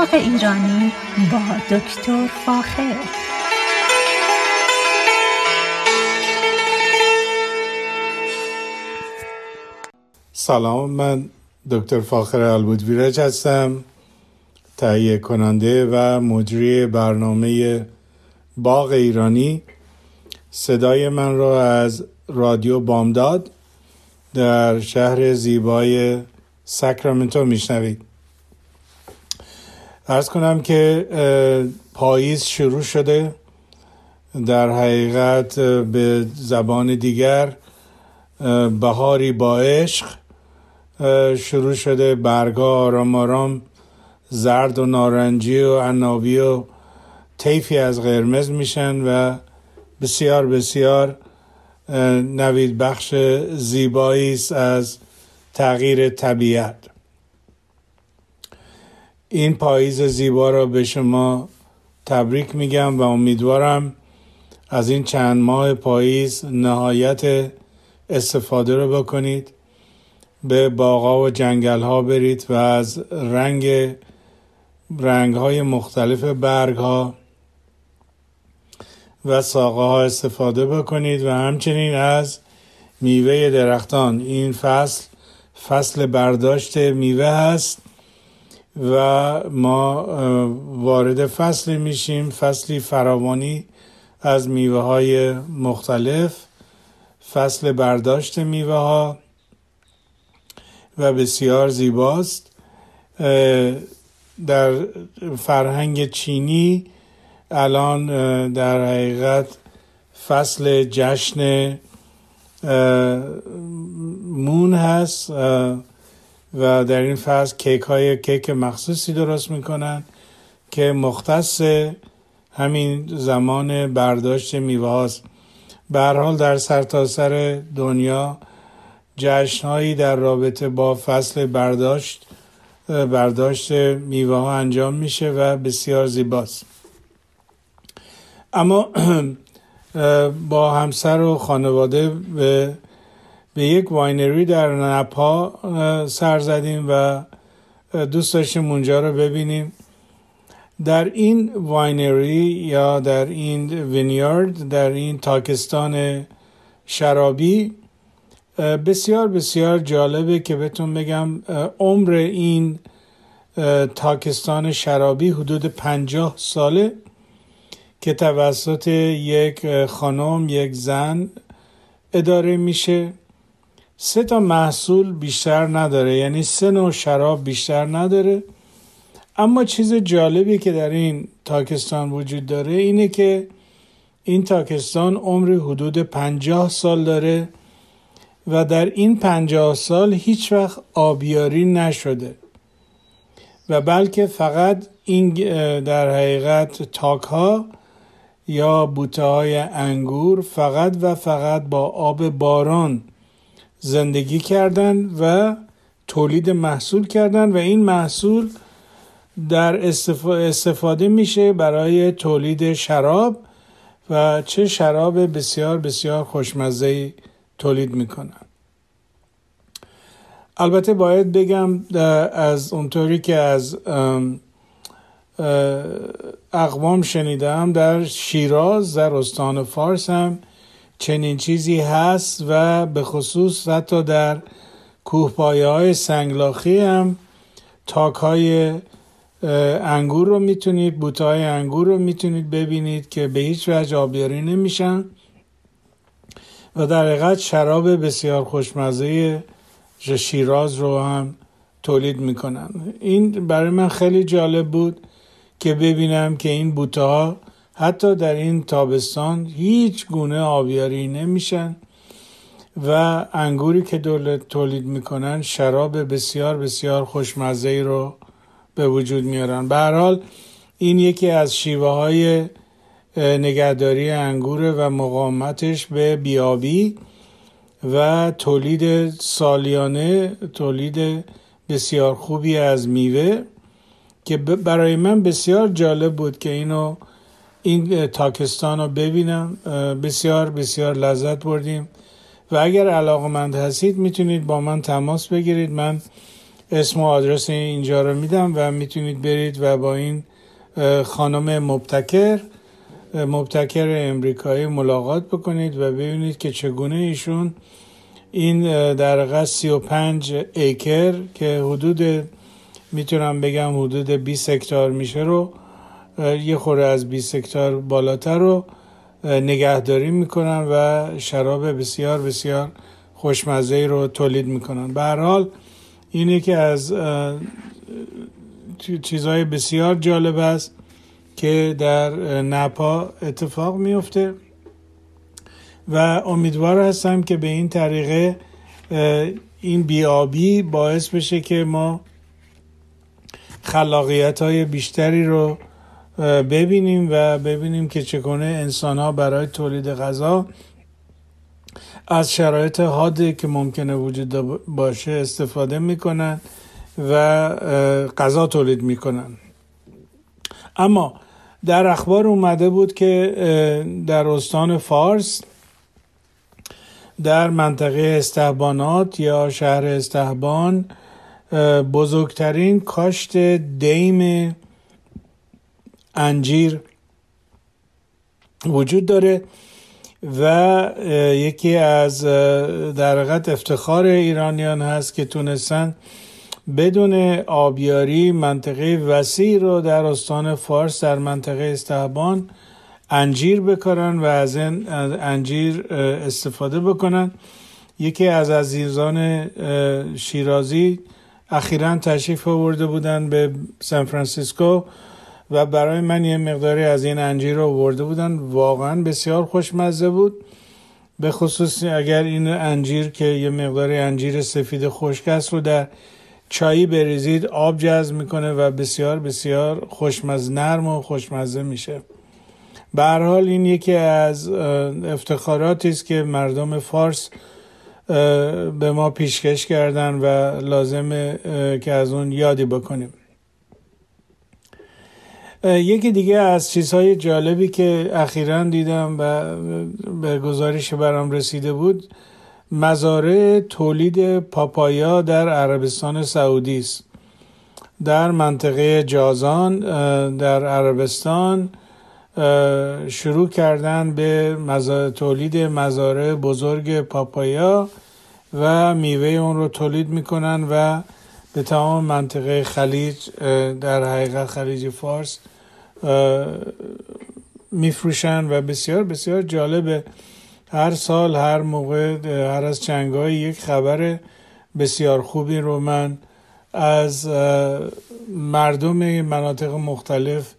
باغ ایرانی با دکتر فاخر. سلام من دکتر فاخر البودویرج هستم تهیه کننده و مجری برنامه باغ ایرانی. صدای من را از رادیو بامداد در شهر زیبای ساکرامنتو میشنوید. ارز کنم که پاییز شروع شده. در حقیقت به زبان دیگر بهاری با عشق شروع شده. برگا آرام آرام زرد و نارنجی و عنابی و طیفی از قرمز میشن و بسیار بسیار نوید بخش زیبایی از تغییر طبیعت. این پاییز زیبا را به شما تبریک میگم و امیدوارم از این چند ماه پاییز نهایت استفاده رو بکنید به باغا و جنگل ها برید و از رنگ رنگ های مختلف برگ ها و ساقه ها استفاده بکنید و همچنین از میوه درختان. این فصل فصل برداشت میوه هست. و ما وارد فصل میشیم. فصلی فراوانی از میوه های مختلف فصل برداشت میوه ها و بسیار زیباست. در فرهنگ چینی الان در حقیقت فصل جشن مون هست. و در این فصل کیک های کیک مخصوصی درست می‌کنن که مختص همین زمان برداشت میوه هاست حال در سرتاسر سر دنیا جشنهایی در رابطه با فصل برداشت برداشت میوه ها انجام میشه و بسیار زیباست. اما با همسر و خانواده به, به یک winery در Napa سر زدیم و دوست داشتیم اونجا رو ببینیم. در این winery یا در این vineyard در این تاکستان شرابی بسیار بسیار جالبه که بهتون بگم عمر این تاکستان شرابی حدود پنجاه ساله که توسط یک خانم یک زن اداره میشه. سه تا محصول بیشتر نداره یعنی سه نوع شراب بیشتر نداره. اما چیز جالبی که در این تاکستان وجود داره اینه که این تاکستان عمر حدود پنجاه سال داره و در این پنجاه سال هیچ وقت آبیاری نشده. و بلکه فقط این در حقیقت تاک ها یا بوته های انگور فقط و فقط با آب باران زندگی کردن و تولید محصول کردن و این محصول در استفاده میشه برای تولید شراب و چه شراب بسیار بسیار خوشمزه تولید می‌کنن. البته باید بگم از اونطوری که از اقوام شنیدم در شیراز در استان فارس هم چنین چیزی هست و به خصوص حتی در کوهپایه های سنگلاخی هم تاک های انگور رو می‌تونید بوته های انگور رو می‌تونید ببینید که به هیچ وجه آبیاری نمیشن و در حقیقت شراب بسیار خوشمزه شیراز رو هم تولید می‌کنن. این برای من خیلی جالب بود که ببینم که این بوته ها حتی در این تابستان هیچ گونه آبیاری نمیشن و انگوری که دولت تولید می‌کنن شراب بسیار بسیار خوشمزه رو به وجود میارن. به حال این یکی از شیوه های نگهداری انگور و مقاومتش به بیابی و تولید سالیانه تولید بسیار خوبی از میوه که برای من بسیار جالب بود که اینو این تاکستان رو ببینم بسیار بسیار لذت بردیم. و اگر علاقمند هستید می‌تونید با من تماس بگیرید. من اسم و آدرس اینجا رو میدم و می‌تونید برید و با این خانم مبتکر مبتکر امریکایی ملاقات بکنید و ببینید که چگونه ایشون این در واقع 35 ایکر که حدود می‌تونم بگم حدود 20 هکتار میشه رو یه خوره از 20 هکتار بالاتر رو نگهداری می‌کنن و شراب بسیار بسیار خوشمزه رو تولید می‌کنن. به هر حال اینه که از چیزهای بسیار جالب است که در نپا اتفاق میفته و امیدوار هستم که به این طریقه این بیابی باعث بشه که ما خلاقیت های بیشتری رو ببینیم و ببینیم که چگونه انسان ها برای تولید غذا از شرایط حادی که ممکنه وجود باشه استفاده می‌کنن و غذا تولید می‌کنن. اما در اخبار اومده بود که در استان فارس در منطقه استهبانات یا شهر استهبان بزرگترین کاشت دیم انجیر وجود داره و یکی از در افتخار ایرانیان هست که تونستن بدون آبیاری منطقه وسیع رو در استان فارس در منطقه استهبان انجیر بکارن و از این انجیر استفاده بکنن. یکی از عزیزان شیرازی اخیرا تشریف آورده بودن به سان فرانسیسکو. و برای من یه مقداری از این انجیر رو آورده بودن. واقعا بسیار خوشمزه بود. به خصوص اگر این انجیر که یه مقداری انجیر سفید خشک است رو در چایی بریزید آب جذب می‌کنه و بسیار بسیار خوشمزه نرم و خوشمزه میشه. به هر حال این یکی از افتخاراتی است که مردم فارس به ما پیشکش کردن و لازمه که از اون یادی بکنیم. یکی دیگه از چیزهای جالبی که اخیرا دیدم و به گزارش برام رسیده بود مزارع تولید پاپایا در عربستان سعودی است. در منطقه جازان در عربستان شروع کردن به تولید مزارع بزرگ پاپایا و میوه اون رو تولید می‌کنن و به تمام منطقه خلیج در حقیقت خلیج فارس میفروشن و بسیار بسیار جالبه هر سال هر موقع هر از چنگای یک خبر بسیار خوبی رو من از مردم مناطق مختلف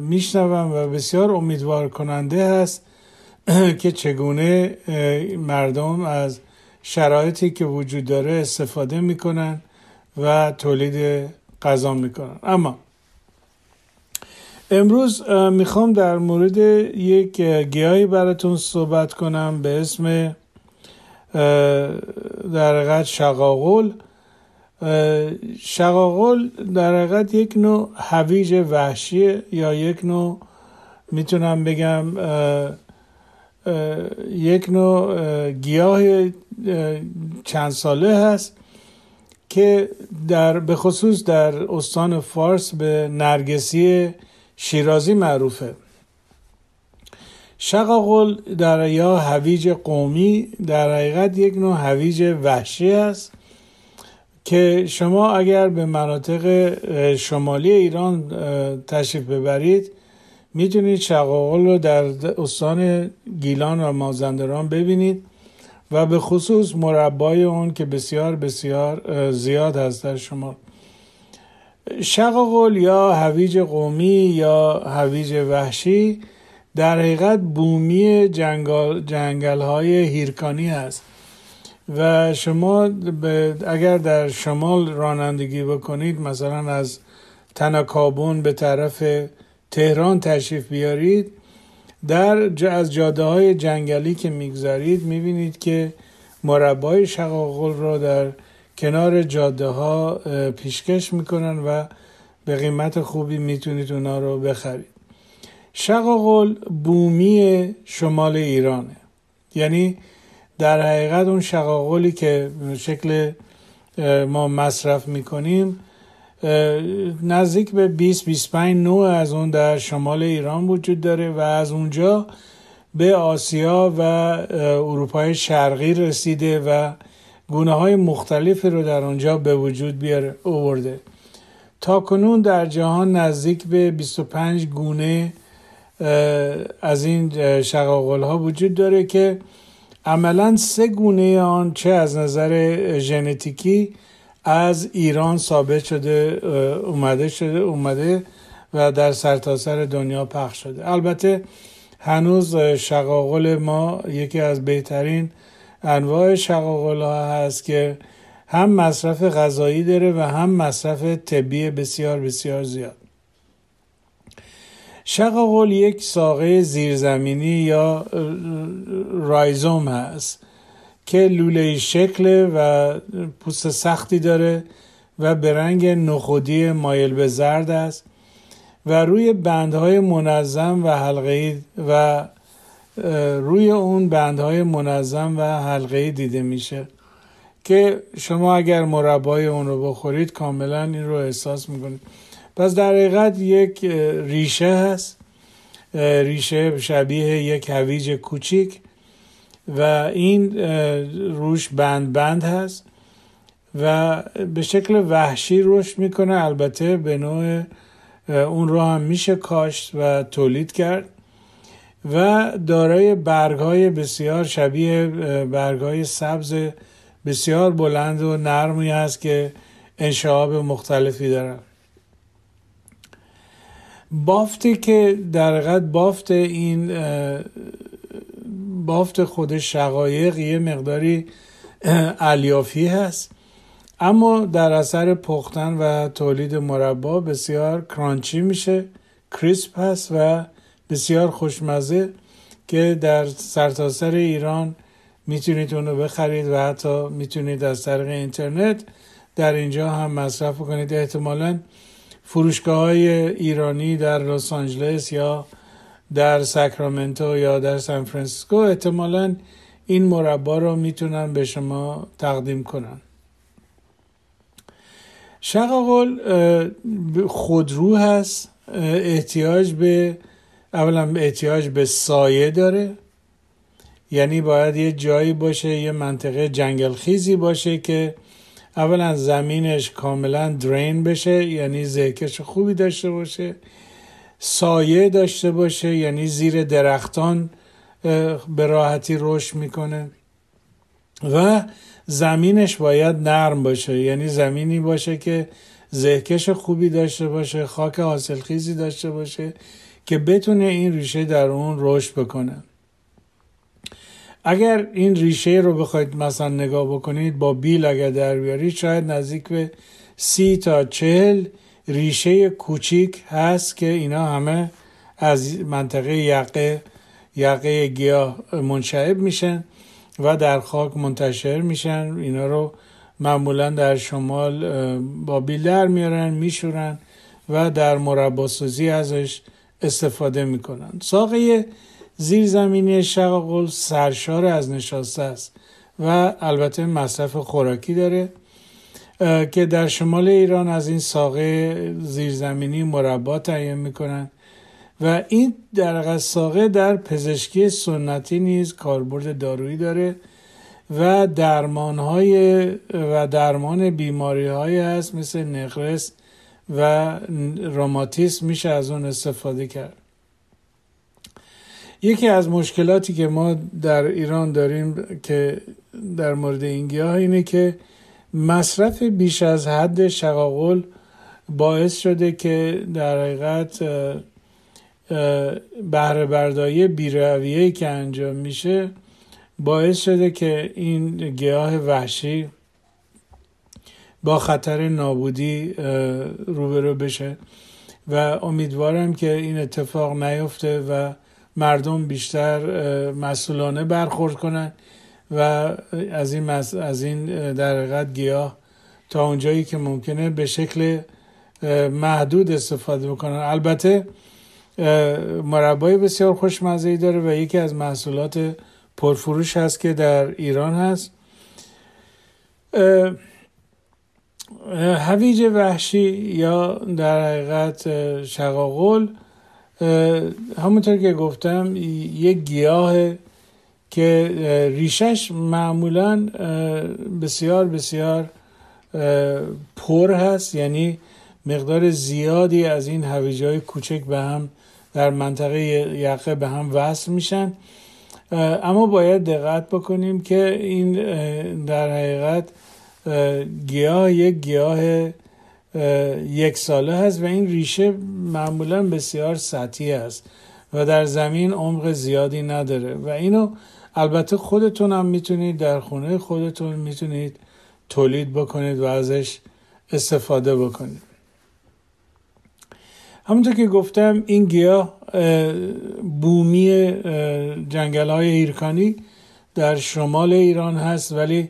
میشنوم و بسیار امیدوار کننده هست که چگونه مردم از شرایطی که وجود داره استفاده می‌کنن و تولید غذا می‌کنن. اما امروز می‌خوام در مورد یک گیاهی براتون صحبت کنم به اسم در حقیقت شقاقل. شقاقل در حقیقت یک نوع هویج وحشی یا یک نوع می‌تونم بگم یک نوع گیاه چند ساله هست که در به خصوص در استان فارس به نرگسی شیرازی معروفه. شقاقل در یا هویج قومی در حقیقت یک نوع هویج وحشی است که شما اگر به مناطق شمالی ایران تشریف ببرید می‌تونید شقاقل رو در استان گیلان و مازندران ببینید و به خصوص مربای اون که بسیار بسیار زیاد هست در شما شقاقل یا هویج قومی یا هویج وحشی در حقیقت بومی جنگل, جنگل های هیرکانی هست. و شما اگر در شمال رانندگی بکنید مثلا از تنکابون به طرف تهران تشریف بیارید در از جاده های جنگلی که می‌گذارید می‌بینید که مربای شقاقل را در کنار جاده ها پیشکش می‌کنن و به قیمت خوبی می‌تونید اونا رو بخرید. شقاقل بومی شمال ایرانه. یعنی در حقیقت اون شقاقلی که شکل ما مصرف می‌کنیم نزدیک به 20 25 نوع از اون در شمال ایران وجود داره و از اونجا به آسیا و اروپای شرقی رسیده و گونه های مختلفی رو در آنجا به وجود بیاره آورده. تا کنون در جهان نزدیک به 25 گونه از این شقاقل ها وجود داره که عملا سه گونه آن چه از نظر ژنتیکی از ایران ثابت شده اومده شده اومده و در سرتاسر سر دنیا پخش شده. البته هنوز شقاقل ما یکی از بهترین انواع شقاقل ها هست که هم مصرف غذایی داره و هم مصرف طبی بسیار بسیار زیاد. شقاقل یک ساقه زیرزمینی یا رایزوم هست که لوله شکل و پوست سختی داره و به رنگ نخودی مایل به زرد است و روی بندهای منظم و حلقه و روی اون بندهای منظم و حلقه دیده میشه که شما اگر مربای اون رو بخورید کاملا این رو احساس می‌کنید. پس در حقیقت یک ریشه هست. ریشه شبیه یک هویج کوچیک و این روش بند بند هست و به شکل وحشی رشد می‌کنه. البته به نوع اون رو هم میشه کاشت و تولید کرد. و دارای برگ های بسیار شبیه برگ های سبز بسیار بلند و نرمی هست که انشعاب مختلفی دارن. بافتی که در حقیقت بافت این بافت خود شقایق یه مقداری الیافی هست. اما در اثر پختن و تولید مربا بسیار کرانچی میشه کریسپ هست و بسیار خوشمزه که در سرتاسر سر ایران می‌تونید اونو بخرید و حتی می‌تونید از طریق اینترنت در اینجا هم مصرف کنید. احتمالا فروشگاه های ایرانی در لس آنجلس یا در ساکرامنتو یا در سان فرانسیسکو احتمالا این مربا رو می‌تونن به شما تقدیم کنن. شقاقل خودرو هست احتیاج به اولا احتیاج به سایه داره. یعنی باید یه جایی باشه یه منطقه جنگل خیزی باشه که اولا زمینش کاملا درین بشه یعنی زهکش خوبی داشته باشه. سایه داشته باشه یعنی زیر درختان به راحتی رشد می‌کنه. و زمینش باید نرم باشه یعنی زمینی باشه که زهکش خوبی داشته باشه خاک حاصلخیزی داشته باشه. که بتونه این ریشه در اون رشد بکنه. اگر این ریشه رو بخواید مثلا نگاه بکنید با بیل اگر در بیارید شاید نزدیک به سی تا چهل ریشه کوچیک هست که اینا همه از منطقه یقه یقه گیاه منشعب میشن و در خاک منتشر میشن. اینا رو معمولا در شمال با بیل در میارن میشورن و در مرباسوزی ازش استفاده می‌کنن ساقه زیرزمینی شقاقل سرشار از نشاسته است و البته مصرف خوراکی داره که در شمال ایران از این ساقه زیرزمینی مربا تهیه می‌کنن و این در ساقه در پزشکی سنتی نیز کاربرد دارویی داره و درمان های و درمان بیماری های هست مثل نقرس و روماتیسم میشه از اون استفاده کرد. یکی از مشکلاتی که ما در ایران داریم که در مورد این گیاه اینه که مصرف بیش از حد شقاقل باعث شده که در حقیقت بهره برداری بیرویه که انجام میشه باعث شده که این گیاه وحشی با خطر نابودی روبرو بشه. و امیدوارم که این اتفاق نیفته و مردم بیشتر مسئولانه برخورد کنن و از این, از این در گیاه تا اونجایی که ممکنه به شکل محدود استفاده بکنن. البته مربای بسیار خوشمزه داره و یکی از محصولات پرفروش هست که در ایران هست. هویج وحشی یا در حقیقت شقاقل همونطور که گفتم یک گیاه که ریشش معمولا بسیار بسیار پر هست. یعنی مقدار زیادی از این هویجای کوچک به هم در منطقه یقه به هم وصل میشن. اما باید دقت بکنیم که این در حقیقت گیاه یک گیاه یک ساله هست و این ریشه معمولا بسیار سطحی است و در زمین عمق زیادی نداره و اینو البته خودتون هم می‌تونید در خونه خودتون می‌تونید تولید بکنید و ازش استفاده بکنید. همونطور که گفتم این گیاه بومی جنگل های ایرکانی در شمال ایران هست ولی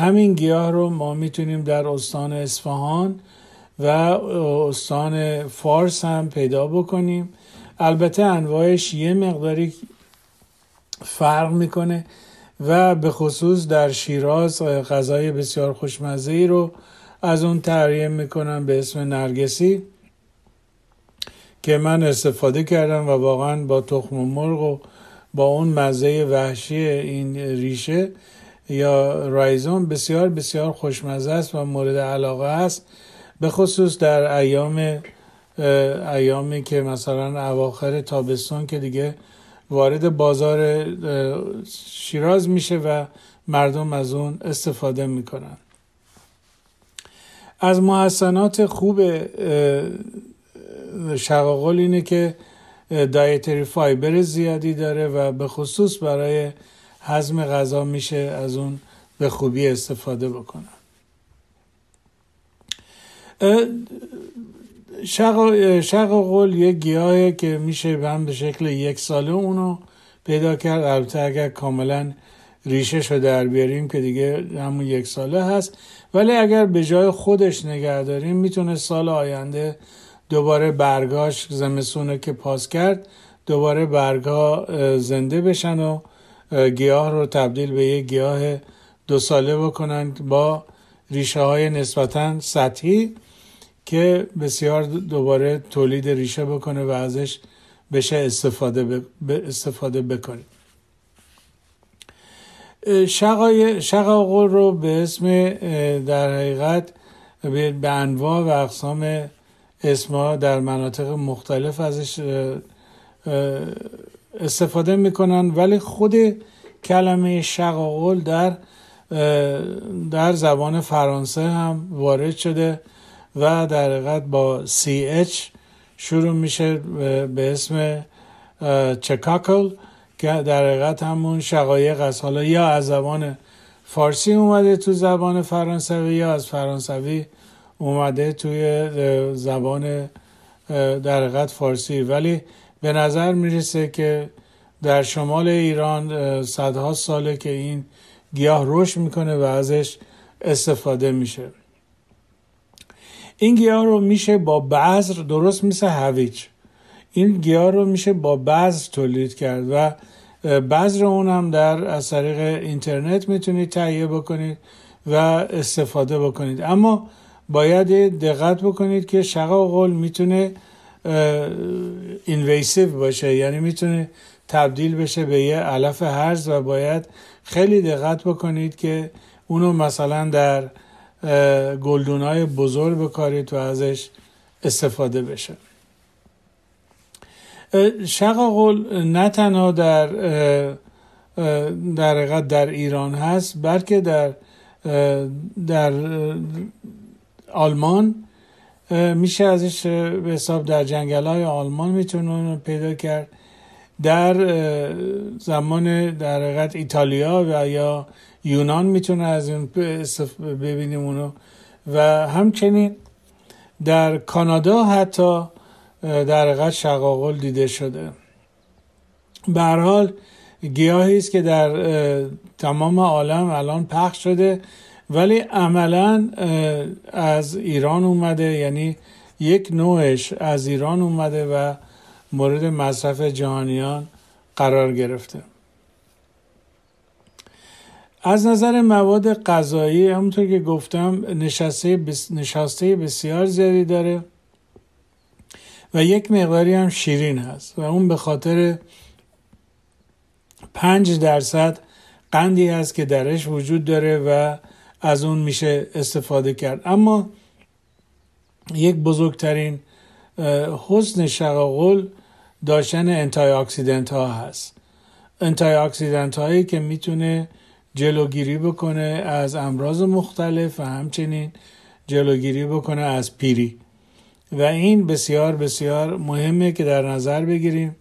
همین گیاه رو ما می‌تونیم در استان اصفهان و استان فارس هم پیدا بکنیم. البته انواعش یه مقداری فرق می‌کنه و به خصوص در شیراز غذای بسیار خوشمزه ای رو از اون تحریم می‌کنم به اسم نرگسی که من استفاده کردم و واقعا با تخم مرغ و با اون مزه وحشی این ریشه یا رایزون بسیار بسیار خوشمزه است و مورد علاقه است به خصوص در ایام ایامی که مثلا اواخر تابستان که دیگه وارد بازار شیراز میشه و مردم از اون استفاده می‌کنن. از محسنات خوب شقاقل اینه که دایتری فایبر زیادی داره و به خصوص برای هضم غذا میشه از اون به خوبی استفاده بکنن. شقاقل یک گیاهه که میشه هم به شکل یک ساله اونو پیدا کرد. البته اگر کاملا ریشش رو در بیاریم که دیگه همون یک ساله هست. ولی اگر به جای خودش نگه داریم می‌تونه سال آینده دوباره برگاش زمستون که پاس کرد دوباره برگا زنده بشن و گیاه رو تبدیل به یک گیاه دو ساله بکنند با ریشه های نسبتا سطحی که بسیار دوباره تولید ریشه بکنه و ازش بشه استفاده. استفاده بکنه شقاقل رو به اسم در حقیقت به انواع و اقسام اسما در مناطق مختلف ازش استفاده می‌کنن ولی خود کلمه شقاقل در در زبان فرانسه هم وارد شده و در حقیقت با CH شروع میشه به اسم چکاکل که در حقیقت همون شقایق است. حالا یا از زبان فارسی اومده تو زبان فرانسوی یا از فرانسوی اومده توی زبان در حقیقت فارسی. ولی به نظر می‌رسه که در شمال ایران صدها ساله که این گیاه رشد می‌کنه و ازش استفاده میشه. این گیاه رو میشه با بذر درست مثل هویج. این گیاه رو میشه با بذر تولید کرد و بذر اون هم در از طریق اینترنت می‌تونید تهیه بکنید و استفاده بکنید. اما باید دقت بکنید که شقاقل می‌تونه اینویسیو باشه. یعنی می‌تونه تبدیل بشه به یه علف هرز و باید خیلی دقت بکنید که اونو مثلا در گلدونای بزرگ بکارید و ازش استفاده بشه. شقاقل نه تنها در در در ایران هست بلکه در در آلمان میشه ازش به حساب در جنگل های آلمان می‌تونه پیدا کرد. در زمان در حقیقت ایتالیا و یا یونان می‌تونه از اون ببینیم اونو و همچنین در کانادا حتی در حقیقت شقاقل دیده شده. به حال گیاهی است که در تمام عالم الان پخش شده. ولی عملا از ایران اومده یعنی یک نوعش از ایران اومده و مورد مصرف جهانیان قرار گرفته. از نظر مواد غذایی همونطور که گفتم نشسته, نشاسته بسیار زیادی داره و یک مقداری هم شیرین هست و اون به خاطر پنج درصد قندی هست که درش وجود داره و از اون میشه استفاده کرد. اما یک بزرگترین حسن شقاقل داشتن انتای اکسیدنت ها هست. انتای اکسیدنت هایی که می‌تونه جلوگیری بکنه از امراض مختلف و همچنین جلوگیری بکنه از پیری. و این بسیار بسیار مهمه که در نظر بگیریم.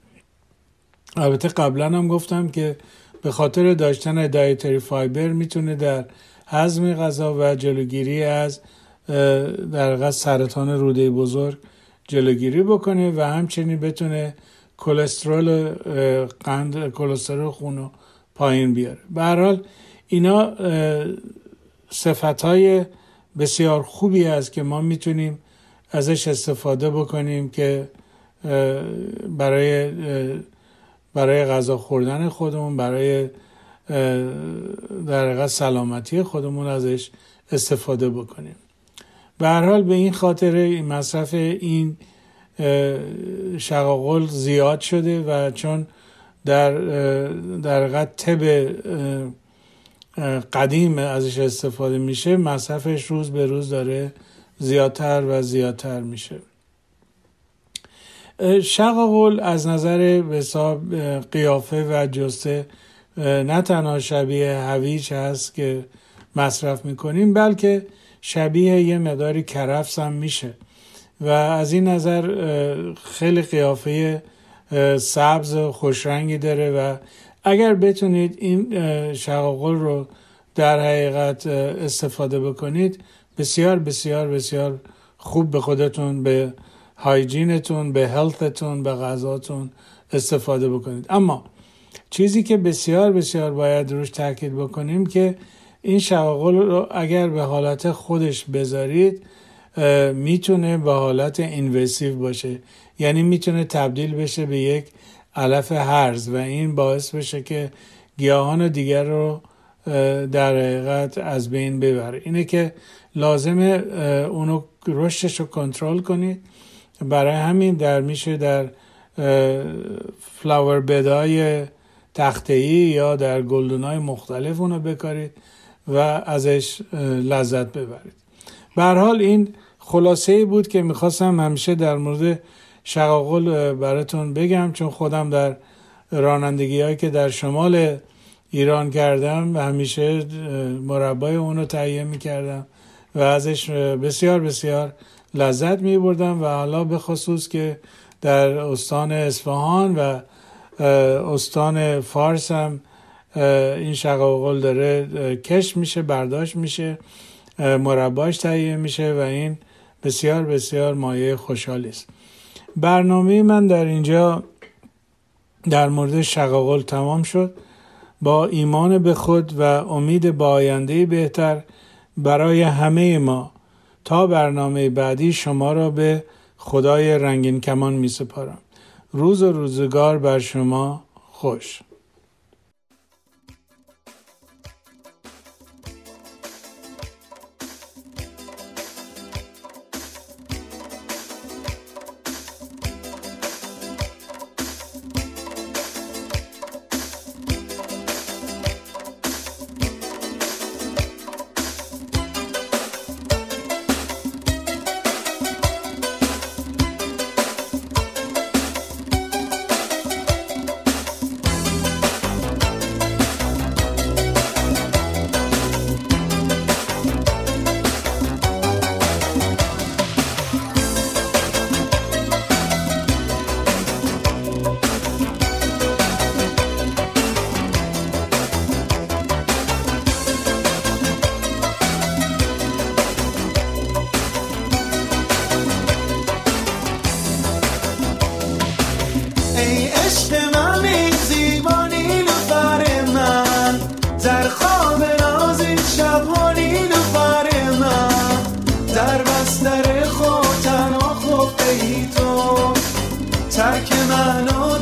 البته قبلا هم گفتم که به خاطر داشتن دایتری فایبر می‌تونه در هضم غذا و جلوگیری از در سرطان روده بزرگ جلوگیری بکنه و همچنین بتونه کلسترول قند کلسترول خون رو پایین بیاره. به حال اینا صفت های بسیار خوبی است که ما می‌تونیم ازش استفاده بکنیم که برای برای غذا خوردن خودمون برای در سلامتی خودمون ازش استفاده بکنیم. به هر حال به این خاطر مصرف این شقاقل زیاد شده و چون در در طب قدیم ازش استفاده میشه مصرفش روز به روز داره زیادتر و زیادتر میشه. شقاقل از نظر حساب قیافه و جسته نه تنها شبیه هویج هست که مصرف می‌کنیم بلکه شبیه یه مقداری کرفس هم میشه. و از این نظر خیلی قیافه سبز و خوشرنگی داره و اگر بتونید این شقاقل رو در حقیقت استفاده بکنید بسیار بسیار بسیار خوب به خودتون به هایجینتون به هلتتون به غذاتون استفاده بکنید. اما چیزی که بسیار بسیار باید روش تاکید بکنیم که این شواغل رو اگر به حالت خودش بذارید می‌تونه به حالت اینوسیو باشه. یعنی می‌تونه تبدیل بشه به یک علف هرز و این باعث بشه که گیاهان دیگر رو در حقیقت از بین ببره. اینه که لازمه اونو رشدش رو کنترل کنید. برای همین در میشه در فلاور بدای تخته یا در گلدون های مختلف اونو بکارید و ازش لذت ببرید. به حال این خلاصه بود که می‌خواستم همیشه در مورد شقاقل براتون بگم چون خودم در رانندگی هایی که در شمال ایران کردم و همیشه مربای اونو تهیه می‌کردم و ازش بسیار بسیار لذت می بردم و حالا به خصوص که در استان اصفهان و استان فارس هم این شقاقل داره کش میشه برداشت میشه مرباش تهیه میشه و این بسیار بسیار مایه خوشحالی است. برنامه من در اینجا در مورد شقاقل تمام شد. با ایمان به خود و امید با آینده بهتر برای همه ما تا برنامه بعدی شما را به خدای رنگین کمان می سپارم روز و روزگار بر شما خوش. از در خود تنها خوب ای تو. ترک معنا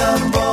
ترک